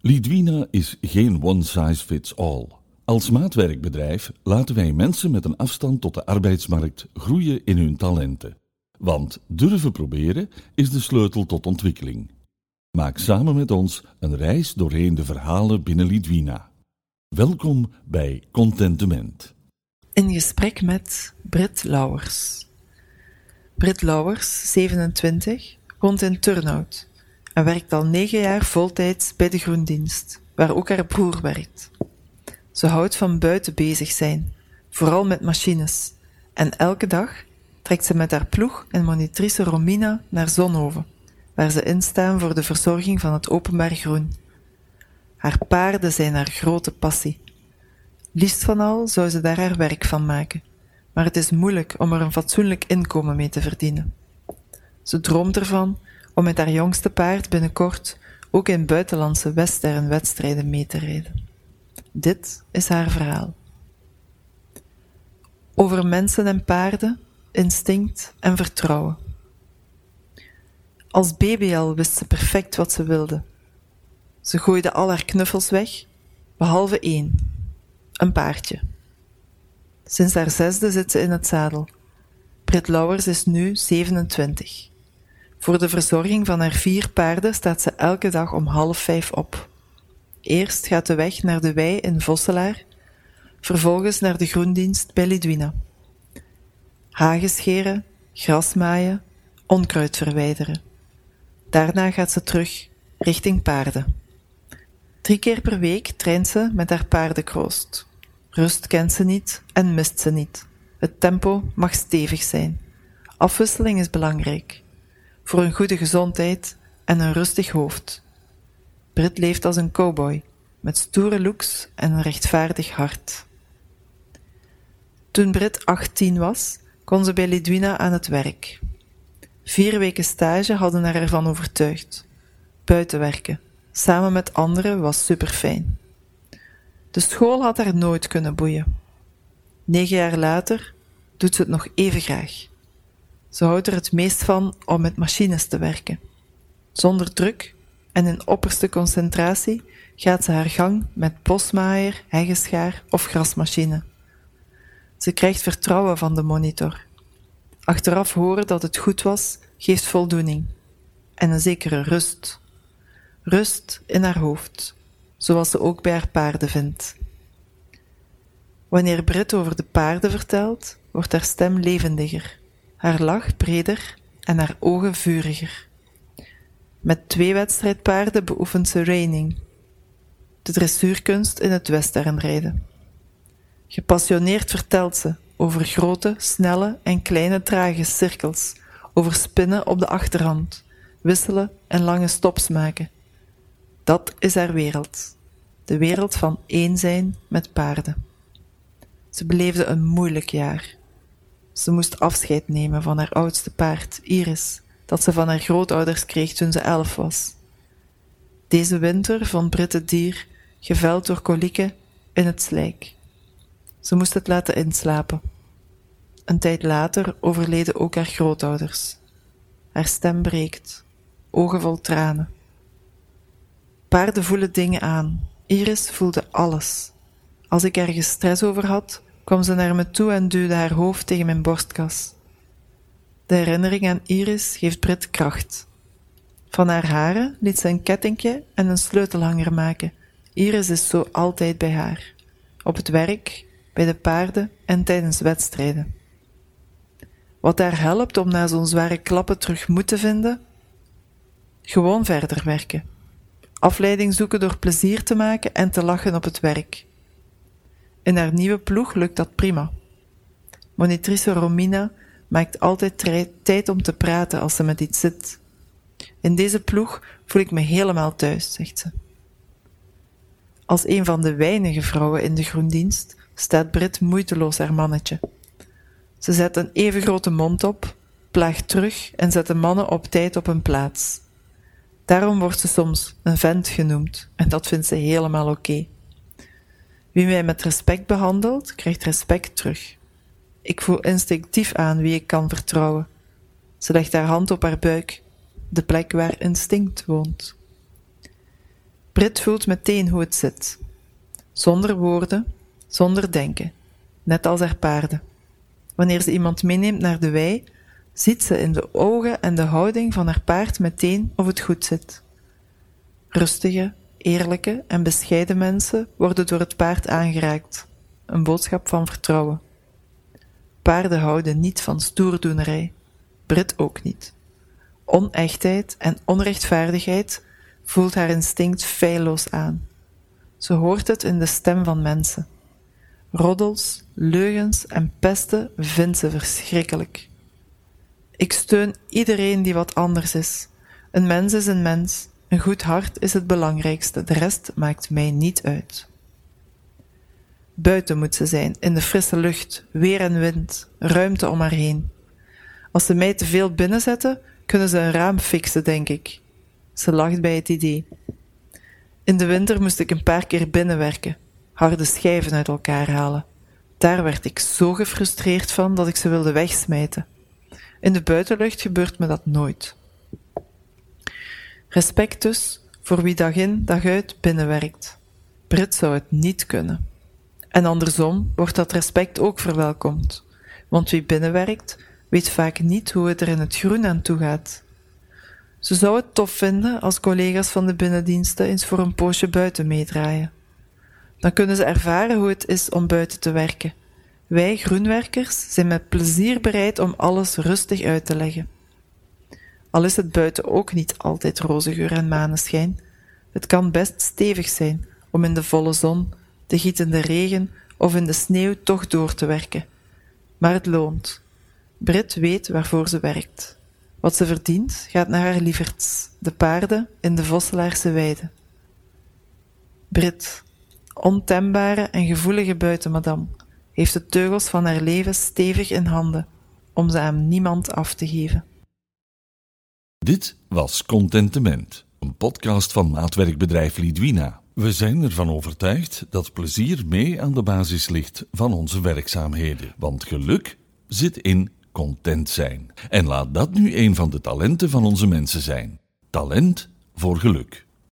Lidwina is geen one size fits all. Als maatwerkbedrijf laten wij mensen met een afstand tot de arbeidsmarkt groeien in hun talenten. Want durven proberen is de sleutel tot ontwikkeling. Maak samen met ons een reis doorheen de verhalen binnen Lidwina. Welkom bij Contentement. In gesprek met Brit Lauwers. Brit Lauwers, 27, woont in Turnhout en werkt al negen jaar voltijds bij de Groendienst, waar ook haar broer werkt. Ze houdt van buiten bezig zijn, vooral met machines, en elke dag trekt ze met haar ploeg en monitrice Romina naar Zonhoven, waar ze instaan voor de verzorging van het openbaar groen. Haar paarden zijn haar grote passie. Liefst van al zou ze daar haar werk van maken, maar het is moeilijk om er een fatsoenlijk inkomen mee te verdienen. Ze droomt ervan om met haar jongste paard binnenkort ook in buitenlandse westernwedstrijden mee te rijden. Dit is haar verhaal. Over mensen en paarden, instinct en vertrouwen. Als baby al wist ze perfect wat ze wilde. Ze gooide al haar knuffels weg, behalve één, een paardje. Sinds haar zesde zit ze in het zadel. Brit Lauwers is nu 27. Voor de verzorging van haar vier paarden staat ze elke dag om half vijf op. Eerst gaat de weg naar de wei in Vosselaar, vervolgens naar de groendienst bij Lidwina. Hagen scheren, gras maaien, onkruid verwijderen. Daarna gaat ze terug richting paarden. Drie keer per week traint ze met haar paardenkroost. Rust kent ze niet en mist ze niet. Het tempo mag stevig zijn. Afwisseling is belangrijk. Voor een goede gezondheid en een rustig hoofd. Brit leeft als een cowboy, met stoere looks en een rechtvaardig hart. Toen Brit 18 was, kon ze bij Lidwina aan het werk. Vier weken stage hadden haar ervan overtuigd. Buitenwerken, samen met anderen, was superfijn. De school had haar nooit kunnen boeien. Negen jaar later doet ze het nog even graag. Ze houdt er het meest van om met machines te werken. Zonder druk en in opperste concentratie gaat ze haar gang met bosmaaier, heggeschaar of grasmachine. Ze krijgt vertrouwen van de monitor. Achteraf horen dat het goed was, geeft voldoening en een zekere rust. Rust in haar hoofd, zoals ze ook bij haar paarden vindt. Wanneer Brit over de paarden vertelt, wordt haar stem levendiger, haar lach breder en haar ogen vuriger. Met twee wedstrijdpaarden beoefent ze reining, de dressuurkunst in het westernrijden. Gepassioneerd vertelt ze over grote, snelle en kleine trage cirkels, over spinnen op de achterhand, wisselen en lange stops maken. Dat is haar wereld, de wereld van één zijn met paarden. Ze beleefde een moeilijk jaar. Ze moest afscheid nemen van haar oudste paard, Iris, dat ze van haar grootouders kreeg toen ze elf was. Deze winter vond Brit het dier, geveld door kolieken, in het slijk. Ze moest het laten inslapen. Een tijd later overleden ook haar grootouders. Haar stem breekt, ogen vol tranen. Paarden voelen dingen aan. Iris voelde alles. Als ik ergens stress over had, kwam ze naar me toe en duwde haar hoofd tegen mijn borstkas. De herinnering aan Iris geeft Brit kracht. Van haar haren liet ze een kettingje en een sleutelhanger maken. Iris is zo altijd bij haar. Op het werk, bij de paarden en tijdens wedstrijden. Wat haar helpt om na zo'n zware klappen terug moed te vinden? Gewoon verder werken. Afleiding zoeken door plezier te maken en te lachen op het werk. In haar nieuwe ploeg lukt dat prima. Monitrice Romina maakt altijd tijd om te praten als ze met iets zit. In deze ploeg voel ik me helemaal thuis, zegt ze. Als een van de weinige vrouwen in de groendienst staat Brit moeiteloos haar mannetje. Ze zet een even grote mond op, plaagt terug en zet de mannen op tijd op hun plaats. Daarom wordt ze soms een vent genoemd en dat vindt ze helemaal oké. Wie mij met respect behandelt, krijgt respect terug. Ik voel instinctief aan wie ik kan vertrouwen. Ze legt haar hand op haar buik, de plek waar instinct woont. Brit voelt meteen hoe het zit. Zonder woorden, zonder denken, net als haar paarden. Wanneer ze iemand meeneemt naar de wei, ziet ze in de ogen en de houding van haar paard meteen of het goed zit. Rustige, eerlijke en bescheiden mensen worden door het paard aangeraakt, een boodschap van vertrouwen. Paarden houden niet van stoerdoenerij, Brit ook niet. Onechtheid en onrechtvaardigheid voelt haar instinct feilloos aan. Ze hoort het in de stem van mensen. Roddels, leugens en pesten vindt ze verschrikkelijk. Ik steun iedereen die wat anders is. Een mens is een mens. Een goed hart is het belangrijkste. De rest maakt mij niet uit. Buiten moet ze zijn, in de frisse lucht, weer en wind, ruimte om haar heen. Als ze mij te veel binnenzetten, kunnen ze een raam fixen, denk ik. Ze lacht bij het idee. In de winter moest ik een paar keer binnenwerken, harde schijven uit elkaar halen. Daar werd ik zo gefrustreerd van dat ik ze wilde wegsmijten. In de buitenlucht gebeurt me dat nooit. Respect dus voor wie dag in dag uit binnenwerkt. Brit zou het niet kunnen. En andersom wordt dat respect ook verwelkomd, want wie binnenwerkt weet vaak niet hoe het er in het groen aan toe gaat. Ze zou het tof vinden als collega's van de binnendiensten eens voor een poosje buiten meedraaien. Dan kunnen ze ervaren hoe het is om buiten te werken. Wij groenwerkers zijn met plezier bereid om alles rustig uit te leggen. Al is het buiten ook niet altijd roze geur en maneschijn, het kan best stevig zijn om in de volle zon, de gietende regen of in de sneeuw toch door te werken. Maar het loont. Brit weet waarvoor ze werkt. Wat ze verdient gaat naar haar lieverds, de paarden in de Vosselaarse weide. Brit, ontembare en gevoelige buitenmadam, heeft de teugels van haar leven stevig in handen, om ze aan niemand af te geven. Dit was Contentement, een podcast van maatwerkbedrijf Lidwina. We zijn ervan overtuigd dat plezier mee aan de basis ligt van onze werkzaamheden, want geluk zit in content zijn. En laat dat nu een van de talenten van onze mensen zijn. Talent voor geluk.